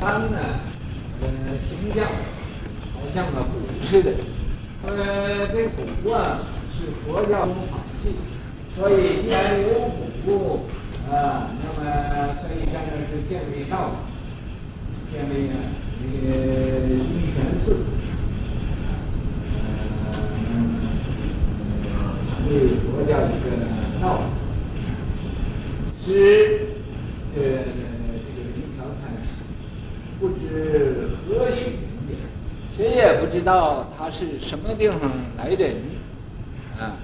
山呢，呃，形象好像个鼓似的。呃，这鼓啊是佛教中法器，所以既然有鼓啊，那么可以在这是建立道，建立呢这个涌泉寺，呃，成为佛教一个道，是呃这个灵桥禅师不知何许人也，不知道他是什么地方来的人，啊，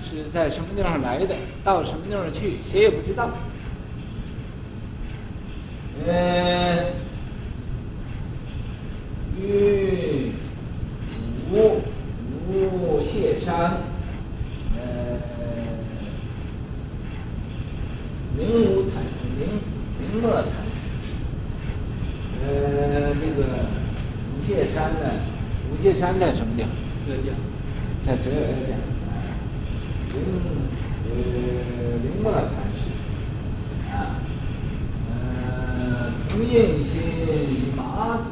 是在什么地方来的，到什么地方去，谁也不知道。呃，玉无无谢山，呃，明无禅灵灵默禅师，呃，这个谢山呢？无谢山在什么地方？浙江，在浙江。灵呃灵默禅师，啊。同印心与马祖，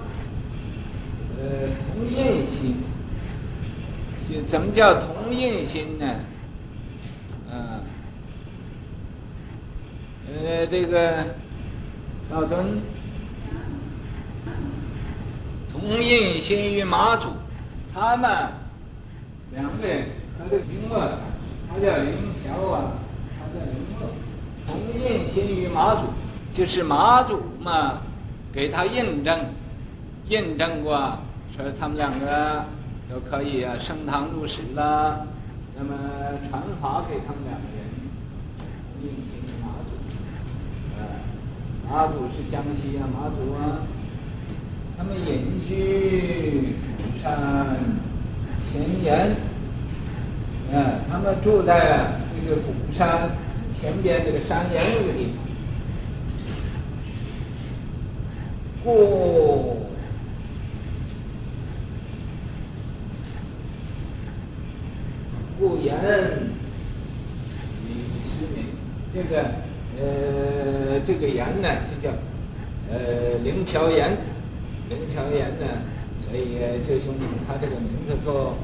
呃，同印心，怎么叫同印心呢？啊，呃，这个道敦，同印心与马祖，他们两个人和这个灵默，他叫林桥啊，他叫林默，同印心与马祖。就是马祖嘛，给他印证，印证过，说他们两个都可以啊升堂入室了，那么传法给他们两个人，印行马祖，呃，马祖是江西啊，马祖啊，他们隐居鼓山前岩，嗯，他们住在这个鼓山前边这个山岩这个地方。故故言以师名，这个呃，这个言呢就叫呃灵桥言，灵桥言呢，所以就用他这个名字做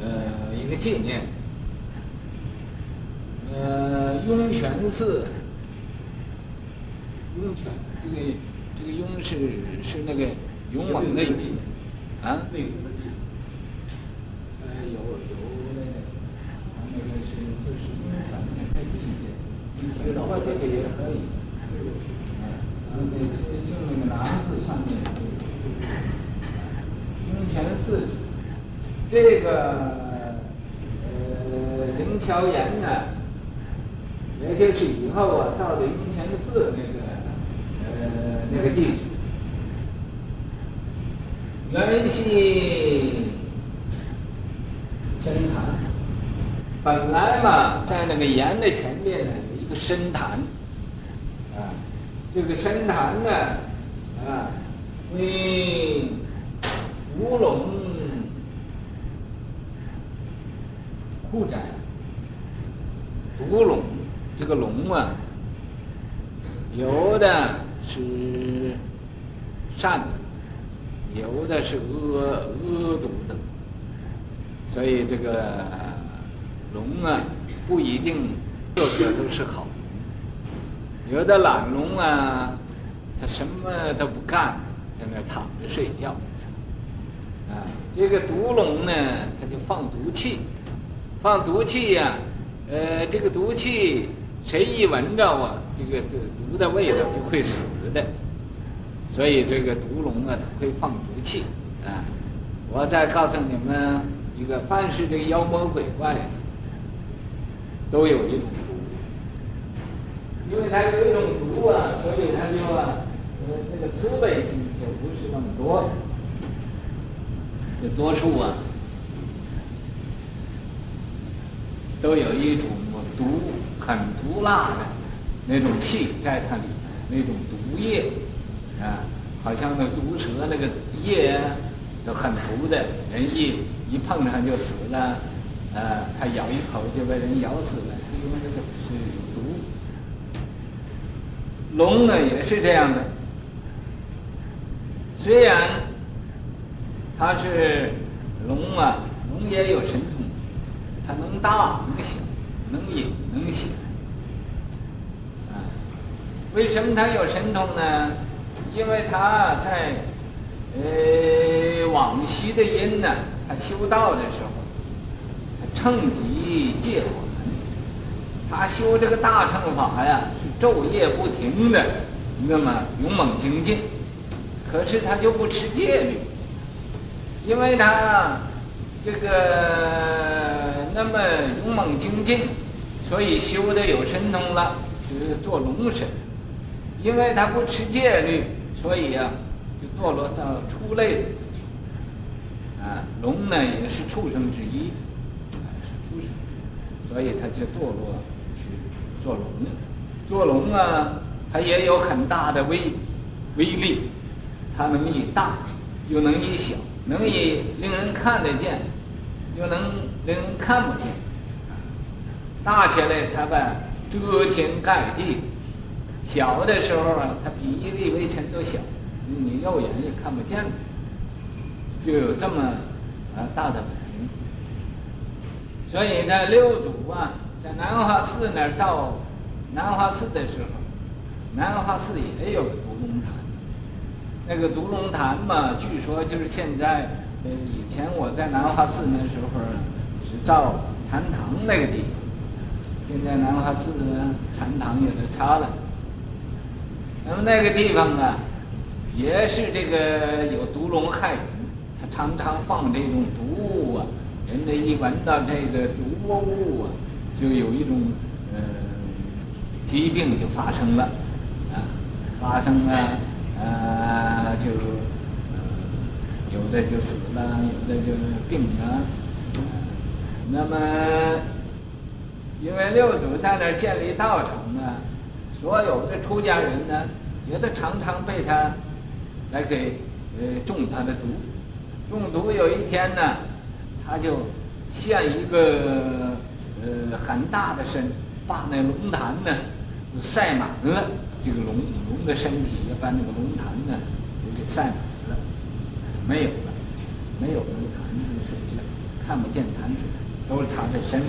呃一个纪念。呃，雍泉寺，雍泉这个。这个雍是是那个勇猛的勇，啊？那个的地。呃，有有那个，他那个是就是涌泉的地下，有的话这个也可以。啊，然后那个用那个南字上面，涌泉寺，这个呃灵桥岩呢，也就是后啊造的涌泉寺那个呃。那个地址，原系深潭。本来嘛，在那个岩的前面呢，有一个深潭。啊，这个深潭呢，啊，为乌龙护宅。独龙，这个龙啊，有的。是善的，有的是恶恶毒的，所以这个龙啊，不一定个个都是好。有的懒龙啊，他什么都不干，在那躺着睡觉。啊，这个毒龙呢，他就放毒气，放毒气呀、呃，这个毒气谁一闻着啊，这个毒的味道就会死。的，所以这个毒龙啊，它会放毒气啊。我再告诉你们一个，凡是这个妖魔鬼怪，都有一种毒，因为它有一种毒啊，所以它就啊，呃，这个慈悲心就不是那么多。这多数啊，都有一种毒，很毒辣的那种气在它里。那种毒液，啊，好像那毒蛇那个液啊，都很毒的，人一一碰上就死了，啊，它咬一口就被人咬死了，因为那个是有毒。龙呢也是这样的，虽然它是龙啊，龙也有神通，它能大能小，能隐能显。啊，为什么他有神通呢？因为他在呃往昔的因呢，他修道的时候，他乘机借还，他修这个大乘法呀，是昼夜不停的，那么勇猛精进。可是他就不持戒律，因为他这个那么勇猛精进，所以修的有神通了，就是做龙神。因为他不持戒律，所以、啊，就堕落到畜类。啊，龙呢也是畜生之一，啊是畜生，所以他就堕落去做龙。做龙啊，它也有很大的威威力。它能以大，又能以小，能以令人看得见，又能令人看不见。大起来，它吧遮天盖地；小的时候啊，它比一粒微尘都小，你肉眼也看不见。就有这么啊大的本领。所以在六祖啊，在南华寺那儿造南华寺的时候，南华寺也有个独龙潭。那个独龙潭嘛，据说就是现在，呃，以前我在南华寺那时候是造禅堂那个地方，现在南华寺呢，禅堂也都拆了。那么那个地方啊，也是这个有毒龙害人，他常常放这种毒物啊，人家一闻到这个毒物啊，就有一种呃疾病就发生了，啊，发生了。啊，就、呃、有的就死了，有的就病了。那么，因为六祖在那儿建立道场呢，所有的出家人呢，也都常常被他来给呃中他的毒。中毒有一天呢，他就现一个呃很大的身，把那龙潭呢就塞满了。这个龙龙的身体也把那个龙潭呢，都给塞满了，没有了，没有龙潭的水了，看不见潭水，都是他的身。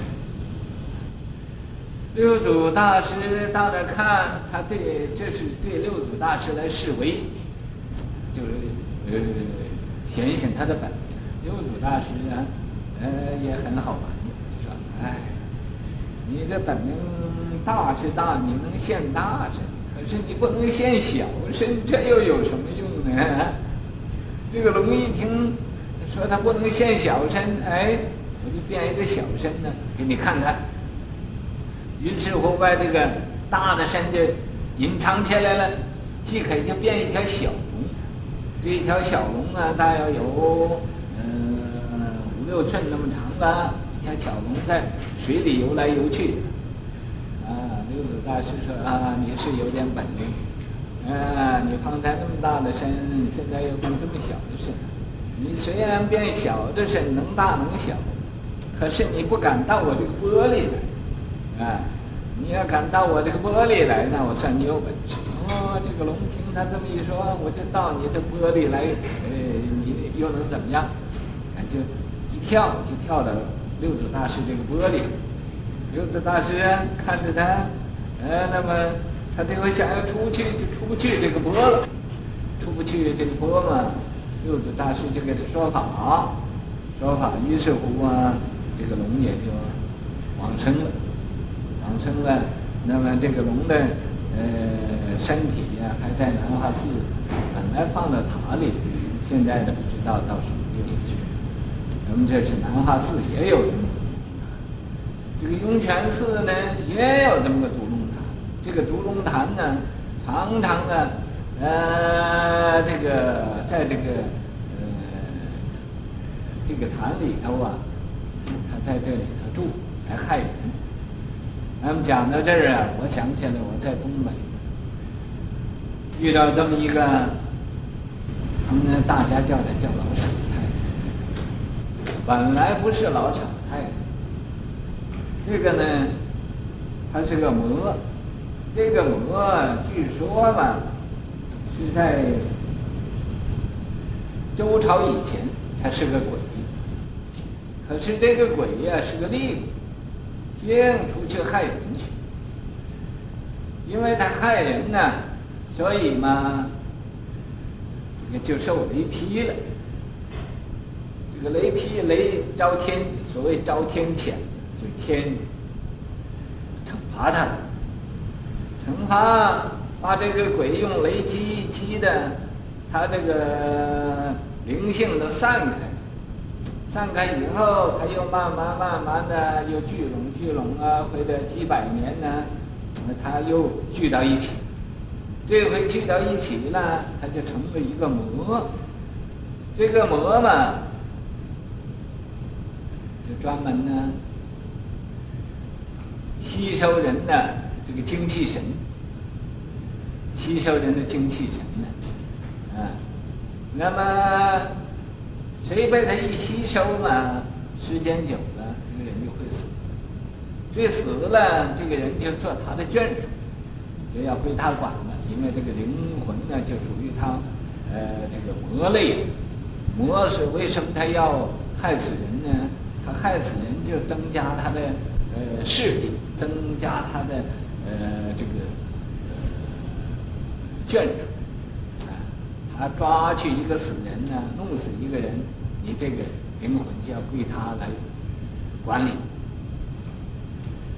六祖大师到那看，他对这是对六祖大师来示威，就是呃显显他的本领。六祖大师呢，呃也很好玩，就说：“哎，你这本领大是大，你能现大身。”可是你不能现小身，这又有什么用呢？这个龙一听说他不能现小身，哎，我就变一个小身呢，给你看看。于是乎把这个大的身就隐藏起来了，即可就变一条小龙。这一条小龙啊，大约有嗯、五六寸那么长吧，一条小龙在水里游来游去。啊六祖大师说：“啊，你是有点本领，啊，你方才那么大的身，现在又变这么小的身。你虽然变小的身，能大能小，可是你不敢到我这个玻璃来，啊，你要敢到我这个玻璃来，那我算你有本事。哦，这个龙听他这么一说，我就到你这玻璃来，呃，你又能怎么样？就一跳，就跳到六祖大师这个玻璃。六祖大师看着他。”呃，那么他这回想要出去，就出不去这个钵了，出不去这个钵嘛。六祖大师就给他说法，说法，于是乎啊，这个龙也就往生了，往生了。那么这个龙的呃身体呀、还在南华寺，本来放到塔里，现在都不知道到什么地方去。那么这是南华寺也有这么，这个涌泉寺呢也有这么个独龙潭。这个独龙潭呢，常常呢，呃，这个在这个呃这个潭里头啊，他在这里头住，还害人。那么讲到这儿啊，我想起来我在东北遇到这么一个，他们大家叫他叫老傻太，本来不是老傻太，这个呢，他是个魔。这个魔据说吧，是在周朝以前，他是个鬼。可是这个鬼呀、是个厉鬼，经出去害人去。因为他害人呢，所以嘛，这个就受雷劈了。这个雷劈雷遭天，所谓遭天谴，就天惩罚他，惩罚把这个鬼用雷击击的，他这个灵性都散开，散开以后，它又慢慢慢慢的又聚拢聚拢啊，或者几百年呢。它又聚到一起，这回聚到一起了，它就成了一个魔。这个魔嘛，就专门呢吸收人的这个精气神，吸收人的精气神呢，啊，那么谁被他一吸收呢，时间久了。这个人就会死了，这个人就做他的眷属，就要归他管了。因为这个灵魂呢，就属于他，呃，这个魔类。魔是为什么他要害死人呢？他害死人就增加他的呃势力，增加他的呃这个眷属。他抓去一个死人呢，弄死一个人，你这个灵魂就要归他来管理。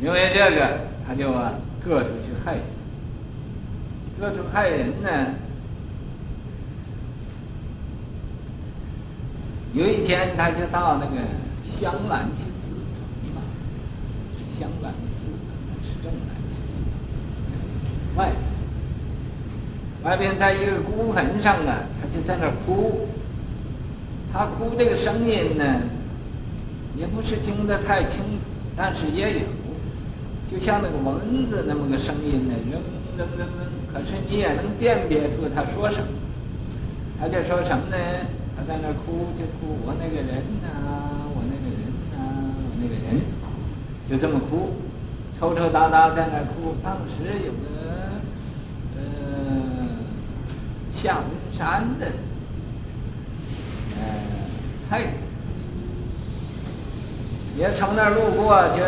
因为这个，他就啊，各处去害人，各处害人呢。有一天，他就到那个香兰去寺嘛，香兰寺，是正兰去寺。外，外边在一个孤坟上啊，他就在那儿哭。他哭这个声音呢，也不是听得太清楚，但是也有。就像那个蚊子那么个声音呢，嗡嗡嗡嗡，可是你也能辨别出他说什么。他就说什么呢？他在那哭，就哭我那个人呐、啊，我那个人呐、啊，我那个人，就这么哭，抽抽搭搭在那哭。当时有个呃下文山的呃太太也从那儿路过就。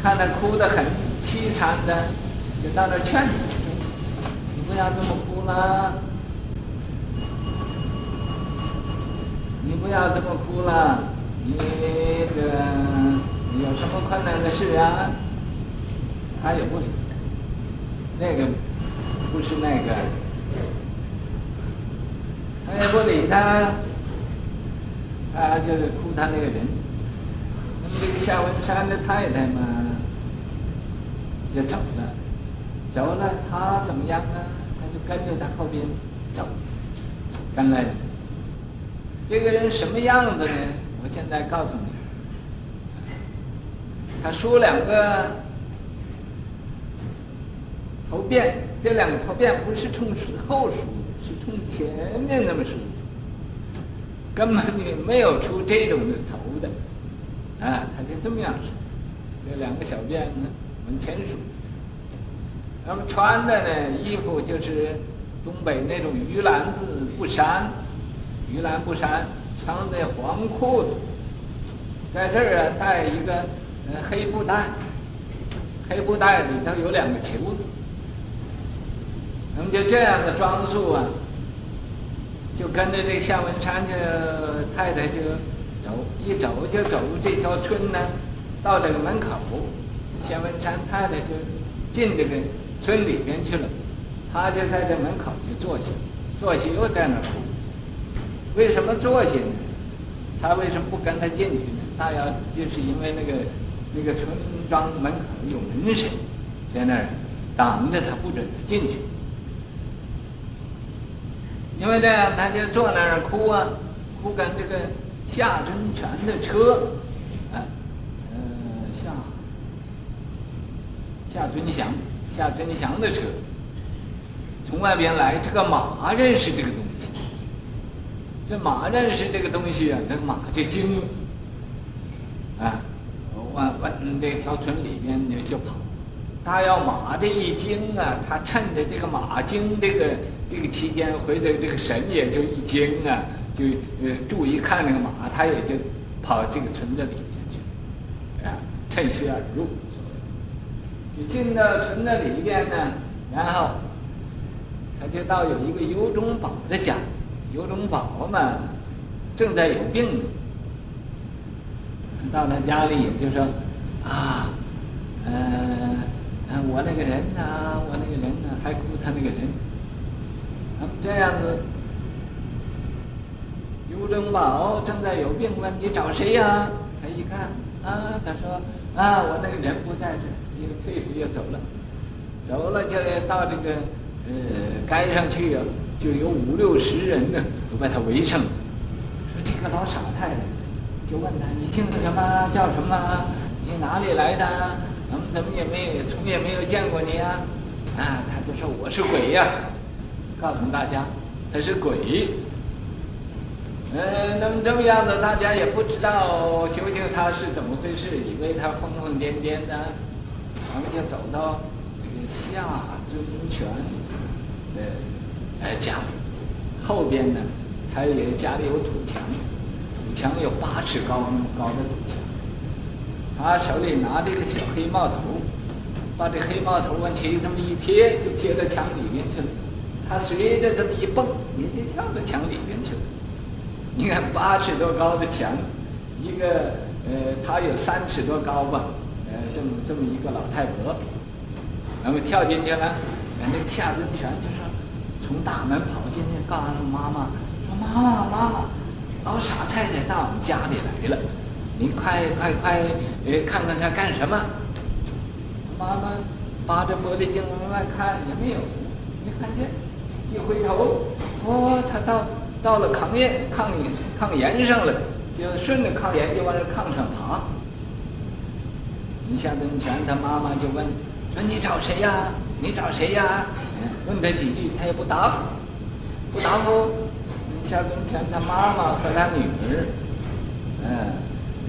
看他哭得很凄惨的，就到那儿劝你，你不要这么哭了，你不要这么哭了，你这个有什么困难的事啊？他也不理，那个不是那个，他也不理他，他就是哭他那个人。那么这个夏文山的太太嘛。就走了，走了，他怎么样呢？他就跟着他后边走，跟来。这个人什么样子呢？我现在告诉你，他梳两个头辫，这两个头辫不是冲后梳的，是冲前面那么梳，根本就没有出这种的头的，啊，他就这么样梳，这两个小辫子，往前梳。那么穿的呢衣服就是东北那种鱼篮子布衫，鱼篮布衫，穿的黄裤子，在这儿啊带一个呃黑布袋，黑布袋里头有两个球子，那么就这样的装束啊，就跟着这夏文山这太太就走，一走就走入这条村呢，到这个门口。夏文山太太就进这个村里边去了，他就在这门口就坐下，坐下又在那儿哭。为什么坐下呢？他为什么不跟他进去呢？他要就是因为那个那个村庄门口有门神，在那儿挡着他，不准他进去。因为这样，他就坐那儿哭啊，哭跟这个夏尊权的车。啊夏夏尊祥，夏尊祥的车从外边来，这个马认识这个东西，这马认识这个东西啊，这马就惊了，啊，往往这条村里边就就跑，他要马这一惊啊，他趁着这个马惊这个这个期间，回头这个神也就一惊啊，就呃注意看那个马，他也就跑这个村子里面去，啊，趁虚而入，就进到村子里边呢，然后他就到有一个尤中宝的家，尤中宝嘛正在有病呢，到他家里也就说啊，嗯。我那个人呢、我那个人呢、还雇他那个人，啊，这样子。尤中宝正在有病，问你找谁呀、他一看，啊，他说，啊，我那个人不在这，又退出又走了，走了就到这个呃街上去啊，就有五六十人呢，都把他围上了。说这个老傻太太，就问他，你姓什么？叫什么？你哪里来的？我们怎么也没有，从也没有见过你、啊？啊，他就说我是鬼呀、告诉大家他是鬼。嗯，那么这么样子，大家也不知道究竟他是怎么回事，以为他疯疯癫癫的。我们就走到这个夏尊权的呃家里，后边呢，他也家里有土墙，土墙有八尺高那么高的土墙。他手里拿着一个小黑帽头，把这黑帽头往前这么一贴，就贴到墙里面去了。他随着这么一蹦，也就跳到墙里面去了。你看八尺多高的墙，一个呃，他有三尺多高吧，呃，这么这么一个老太婆，那么跳进去了。那个夏尊权就说，从大门跑进去，告诉他妈妈说：“妈妈妈妈，老傻太太到我们家里来了。”你快快快，呃，看看他干什么？妈妈扒着玻璃镜往外看也没有，没看见。一回头，哦，他到到了炕沿炕炕沿上了，就顺着炕沿就往这炕上爬。一下尊权他妈妈就问说：“你找谁呀？你找谁呀？”问他几句，他也不答复，不答复。一下尊权他妈妈和他女儿，嗯。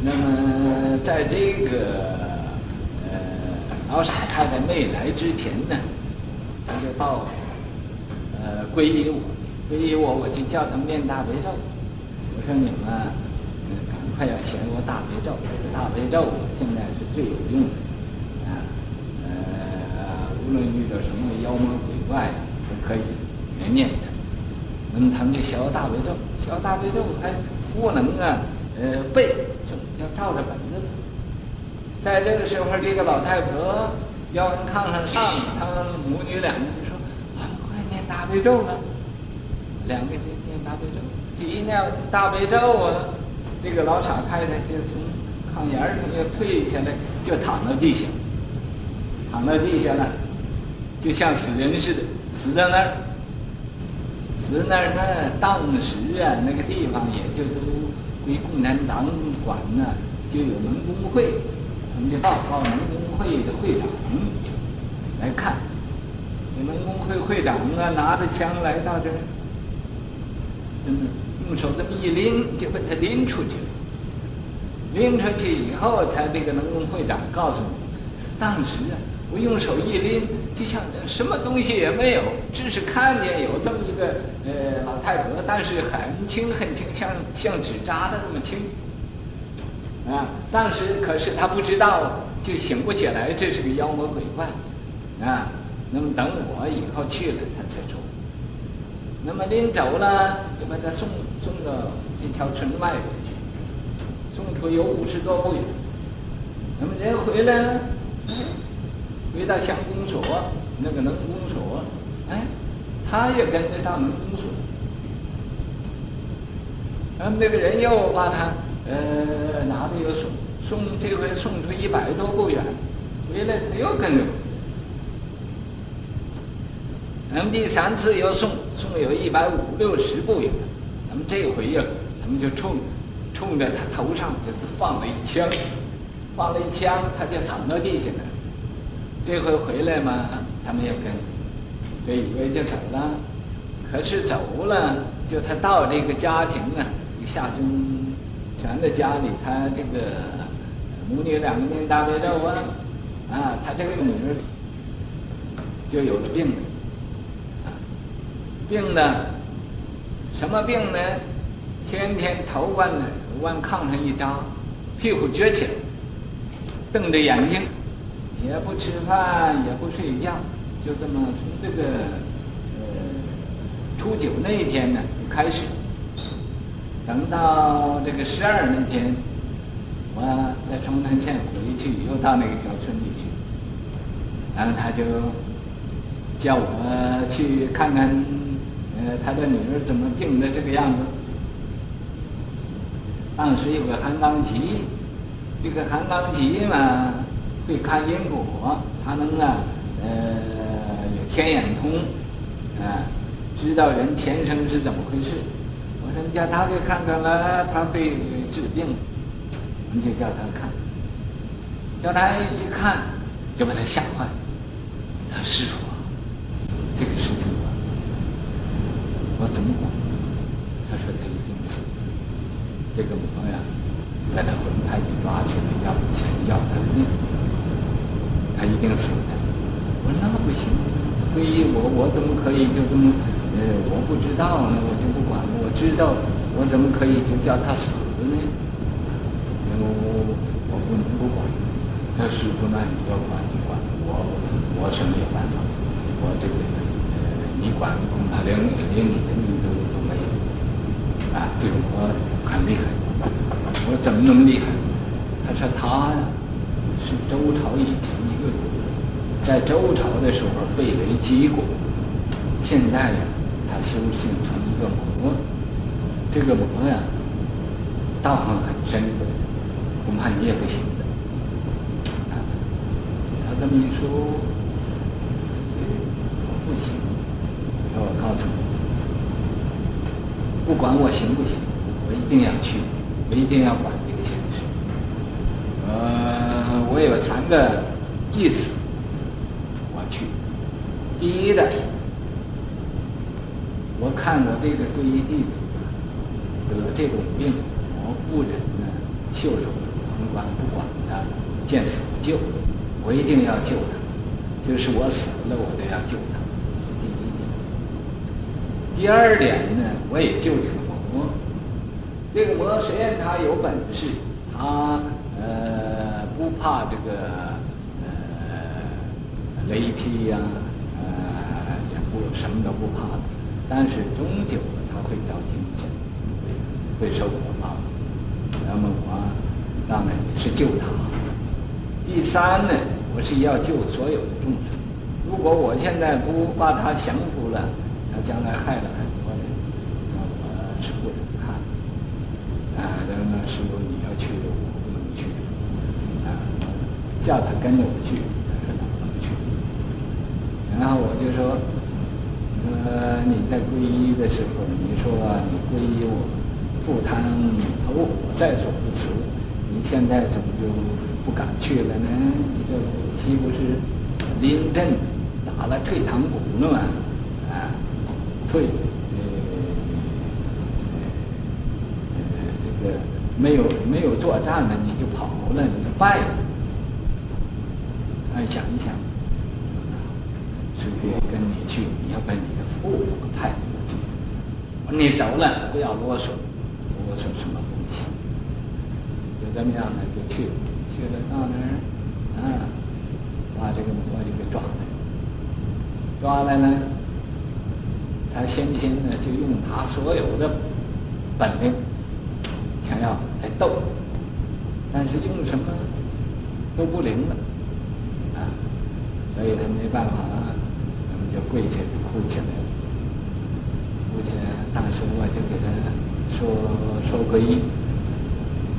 那么，在这个呃老傻太太没来之前呢，他就到了皈依我，皈依我，我就叫他们念大悲咒。我说你们赶快要学我大悲咒，这个大悲咒现在是最有用的啊，呃无论遇到什么妖魔鬼怪都可以来念它。那么他们就学大悲咒，学大悲咒还不能啊呃背。要照着本子，在这个时候，这个老太婆要往炕上上，他们母女两个：“大悲咒呢。”两个就念大悲咒，第一念大悲咒啊，这个老傻太太就从炕沿上就退下来，就躺到地下，躺到地下了，就像死人似的，死在那儿。死那儿，那当时啊，那个地方也就都。归共产党管呢，就有农工会，我们就报告农工会的会长来看。这农工会会长啊，拿着枪来到这儿，真的用手这么一拎，就把他拎出去了。拎出去以后，他这个农工会长告诉我，当时啊，我用手一拎，就像什么东西也没有，只是看见有这么一个呃老太婆，但是很轻很轻，像像纸扎的那么轻。啊，当时可是他不知道，就醒不起来，这是个妖魔鬼怪。啊，那么等我以后去了，他才走。那么临走了，就把他送送到这条村外边去，送出有五十多步远。那么人回来了。回到乡公所，那个农公所，哎，他也跟着到农公所。然后那个人又把他，呃，拿着又送送，这回送出一百多步远，回来他又跟着。那么第三次又送送有一百五六十步远，那么这回呀，他们就冲冲着他头上就放了一枪，放了一枪，他就躺到地下了。这回回来嘛，他们也跟，这以为就走了，可是走了，就他到这个家庭啊，夏尊权的家里，他这个母女两个念大悲咒啊，啊，他这个女儿就有了病了。病呢，什么病呢？天天头往呢往炕上一扎，屁股撅起来，瞪着眼睛，也不吃饭，也不睡觉，就这么从这个呃初九那一天呢开始，等到这个十二那天，我在中山县回去，又到那个小村里去，然后他就叫我去看看，呃，他的女儿怎么病的这个样子。当时有个韩刚吉，这个韩刚吉嘛，会看因果，他能啊，呃，有天眼通，啊，知道人前生是怎么回事。我说你叫他给看看了，他会治病，你就叫他看。叫他一看，就把他吓坏。他师傅，这个事情啊，我怎么管？他说他一定死。这个魔呀，把他魂魄给抓去了，要钱要他的命，他一定死的。我说那不行，皈依我，我怎么可以就这么？呃，我不知道呢，我就不管。我知道，我怎么可以就叫他死呢？我我我不能不管。他师傅，那你要管你管，我我什么也办法。我这个，你管恐怕连连你的命都都没有。啊，对我。很厉害，我怎么那么厉害？他说他呀是周朝以前一个，在周朝的时候被雷击过，现在呀他修行成一个魔，这个魔呀道行很深，恐怕你也不行的。他这么一说，我不行。我告诉你，不管我行不行。我一定要去，我一定要管这个闲事。呃，我有三个意思，我去。第一的，我看我这个皈依弟子得这种病，我不忍呢袖手旁观不管他，见死不救，我一定要救他。就是我死了，我都要救他。第。二点呢，我也救这个魔。这个魔虽然他有本事，他呃不怕这个呃雷劈呀，呃也不什么都不怕的，但是终究他会遭天谴，会会受我报。那么我当然也是救他。第三呢，我是要救所有的众生。如果我现在不把他降服了，他将来害了很多人，那我是不忍。啊，他说那师傅你要去，我不能去。啊，叫他跟着我去，他说他不能去。然后我就说，呃，你在皈依的时候，你说你皈依我，赴汤蹈火，在所不辞。你现在怎么就不敢去了呢？你这岂不是临阵打了退堂鼓了吗？退，呃，这个。没有没有作战的你就跑了，你就败了。哎，想一想，师父跟你去，你要把你的父母派过去。你走了，不要啰嗦，啰嗦什么东西？就这么样呢，就去了，去了到那儿，啊，把这个魔就给抓来，抓来呢，他先先呢就用他所有的本领，想要。来斗，但是用什么都不灵了，啊，所以他没办法，他们就跪下就哭起来了。哭起来，当时我就给他说说皈依，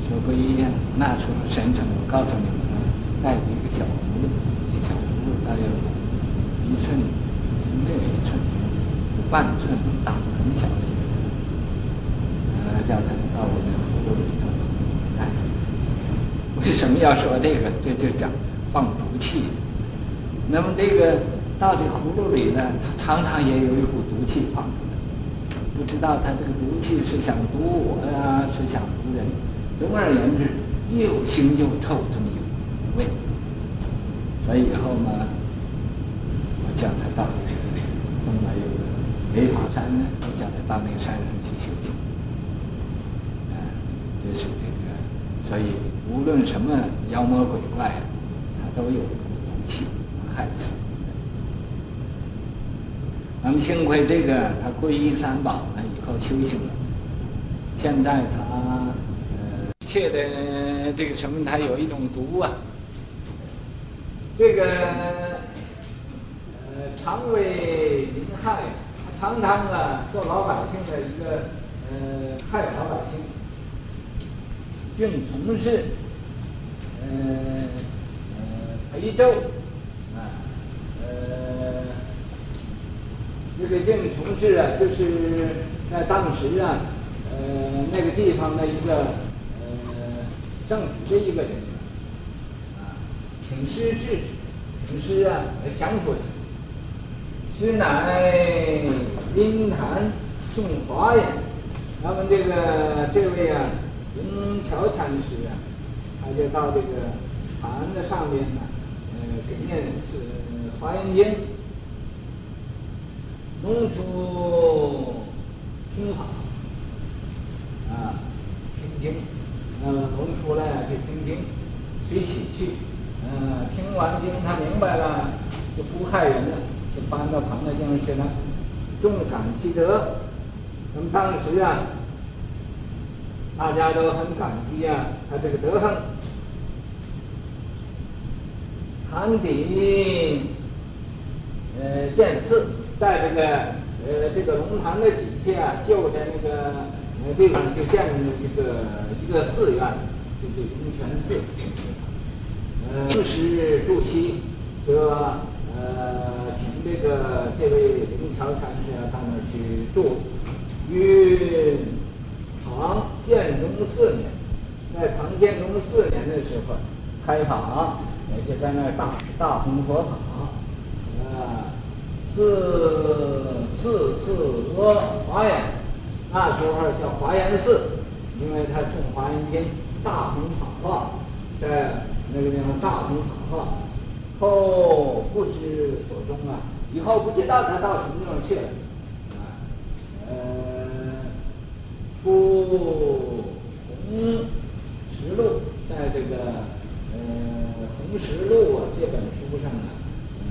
说皈依呀。那时候神城，我告诉你们，带着一个小葫芦，一小葫芦大约一寸，没有一寸，半寸大，很小的一个，呃，叫他到我这葫芦里头。为什么要说这个？这就讲放毒气。那么这个到这葫芦里呢，它常常也有一股毒气放出来，不知道它这个毒气是想毒我呀，是想毒人。总而言之，又腥又臭，这么一股味。所以以后嘛，我叫他到那个东边有个梅法山呢，都叫他到那个山上去修行。啊，这是这个，所以无论什么妖魔鬼怪，他都有毒气能害死。那么幸亏这个他皈依三宝了以后修行了，现在他呃一切的这个什么，他有一种毒啊，这个呃常为民害，常常啊做老百姓的一个呃害老百姓，并从事呃呃陪奏啊，呃。这个净从事啊，就是在当时啊，呃，那个地方的一个呃政府的一个人啊，请师制止，请师啊来降师乃因坛诵华严，那么这个这位啊，灵桥禅师啊，他就到这个坛的上面呢，呃，给念是华严经。弄出听法啊，听经，呃，弄出来就听经，随喜去，呃，听完经他明白了，就不害人了，就搬到旁边地方去了，众感其德。那么当时啊，大家都很感激啊，他这个德行。堂底，呃，建寺。在这个呃这个龙潭的底下，就在那个呃地方就建了一个一个寺院，就是龙泉寺。呃，当时住期，说呃请这个这位灵桥禅师啊到那儿去住。于唐建中四年，在唐建中四年的时候开法，也就在那儿大大弘佛法。四次次阿华严，那时候叫华严寺，因为他诵华严经，大弘法化，在那个地方大弘法化，后不知所终啊，以后不知道他到什么地方去了，啊，呃，出弘实录，在这个呃红石录啊这本书上啊。呃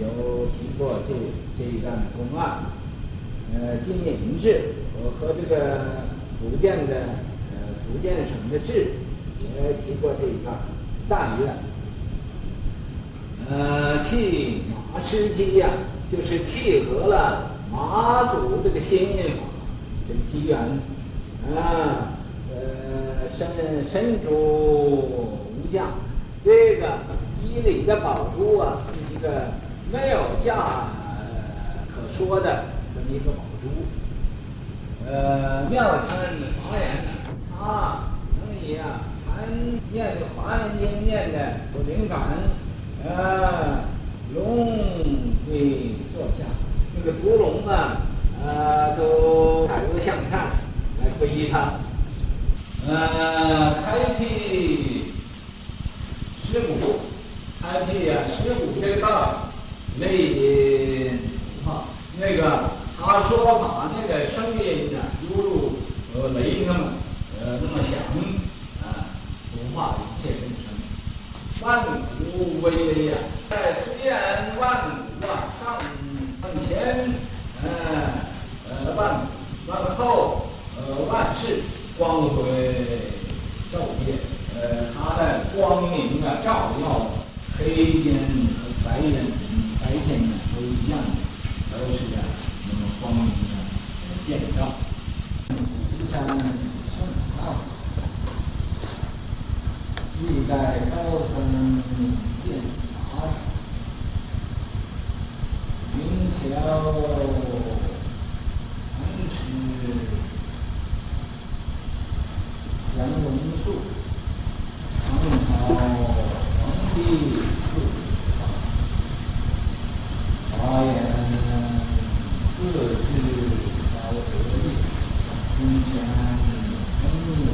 有提过这这一段公案，呃，金敏制和和这个福建的呃福建省的志也提过这一段，赞曰，呃，契马师机呀，就是契合了马祖这个心法这个机缘，啊，呃，身身主无价，这个衣里的宝珠啊，是一个。没有价可说的这么一个宝珠，呃，妙参华严，他能以啊禅念华严经念的有灵感，呃，龙会坐下，那个毒龙啊，呃，都抬头向上来皈依他，呃，开辟尸骨，开辟呀尸骨这个道。雷啊，那个他说法那个声音呢，犹如呃雷那么呃那么响啊，融化一切众生，万古巍巍呀，在虽然万古啊上上前呃呃万万后呃万世光辉照耀，呃他的光明啊照耀黑天和白天。白天呢都一样的，都是啊那么光明的遍照。福山圣道，历代高僧见法，灵桥禅师降龙树，唐朝皇帝赐。华严自制高德力，空前恩德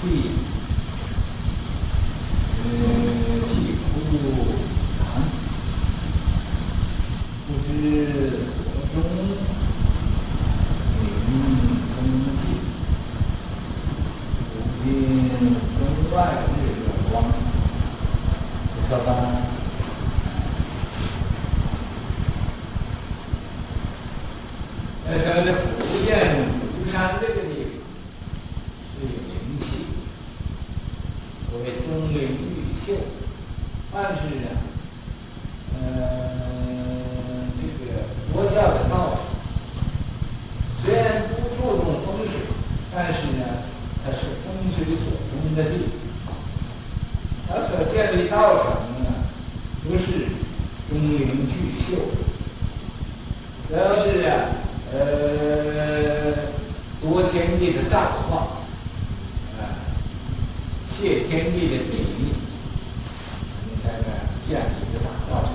气，呃气。呃，这个福建福山这个地方是有灵气，所谓钟灵毓秀，但是呢，呃，这个佛教的道士虽然不注重风水，但是呢，它是风水所中的地方，它所建立道场呢，不是钟灵毓秀，主要是啊。呃，夺天地的造化，啊，谢天地的地利，你在这建立一个大道场。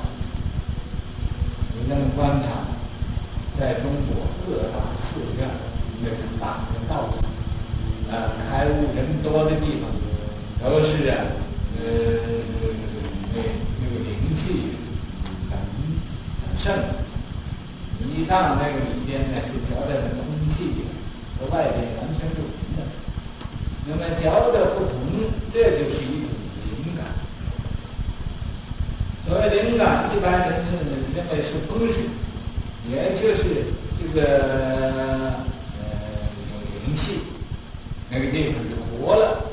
你能观察，在中国各大寺院那个大的道场，啊，开悟人多的地方，都是啊，呃，那那个灵气很很盛。一到那个里边呢，就觉得很外边完全不同的。那么觉得不同，这就是一种灵感。所谓灵感，一般人认为是风水，也就是这个呃有灵气，那个地方就活了。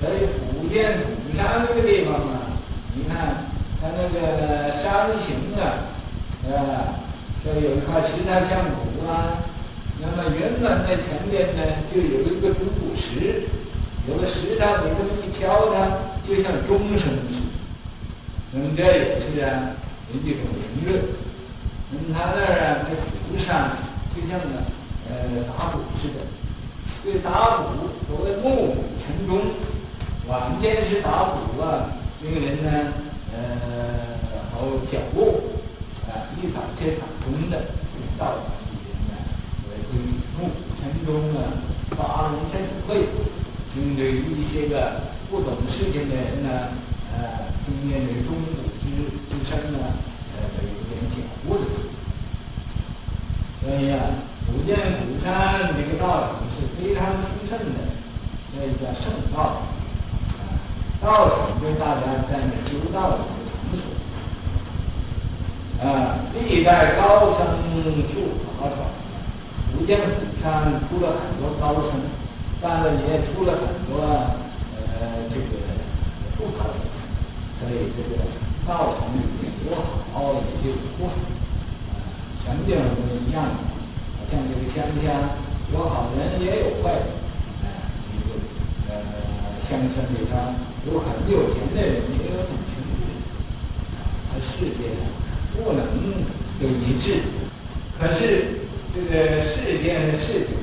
所以福建鼓山那个地方啊，你看它那个山形啊，啊。这有一块石台相鼓啊，那么原本的前面呢，就有一个钟鼓石，有个石头，你这么一敲它，就像钟声似的。那么这也是啊，一种灵热。那么他那儿啊，那鼓上就像个呃打鼓似的，这打鼓所谓暮鼓晨钟，晚间是打鼓啊，令人呢呃好脚步。啊，一场接一场钟的道场里面呢，为之暮鼓晨钟啊，发人深省，应对一些个不懂事情的人呢，呃，听见这钟鼓之之声呢，呃，都有点恍惚的思。所以啊，福建鼓山这个道场是非常兴盛的，这一个圣道场，道场就大家在那修道的场所。啊，历代高僧数法传，福建鼓山出了很多高僧，但是也出了很多呃这个不高的，所以这个道场里面有好也有坏，啊，全地方都一样的，像这个乡下有好人也有坏人，啊，一个呃乡村里头有很有钱的人也有很穷的人，啊，世界上。不能都一致，可是这个世间的事情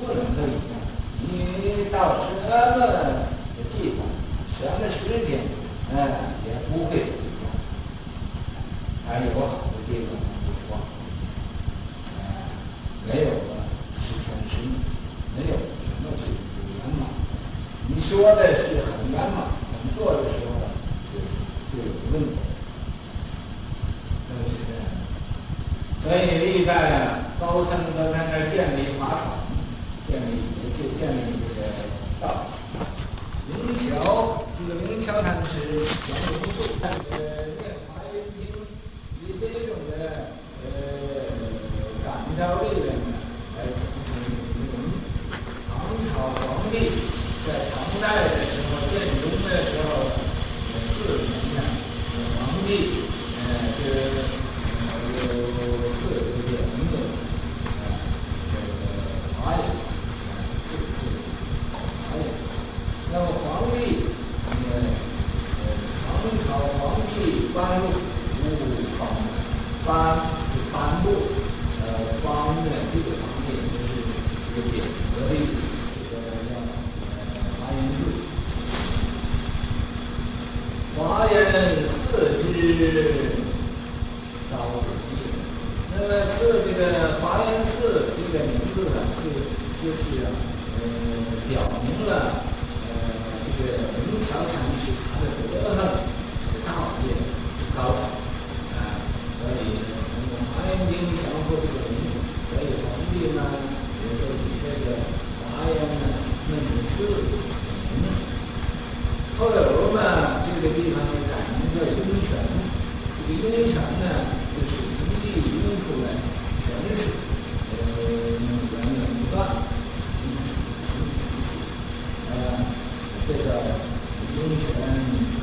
不能都一样。你到什么地方，什么时间，嗯，也不会一样。还有好的地方不说，啊，没有了十全十美，没有什么是圆满。你说的是很圆满，很做的时候就就有问题。所以历代啊，高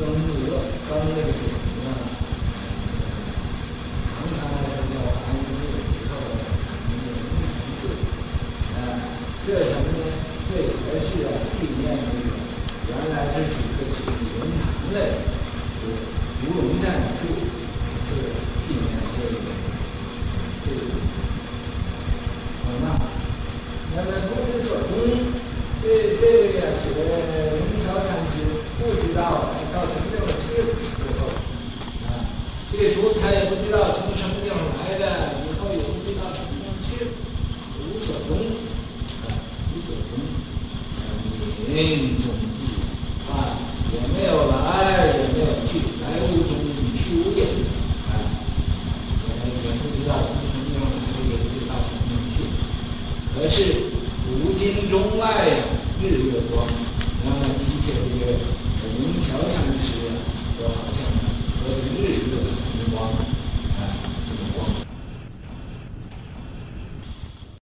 三分之一左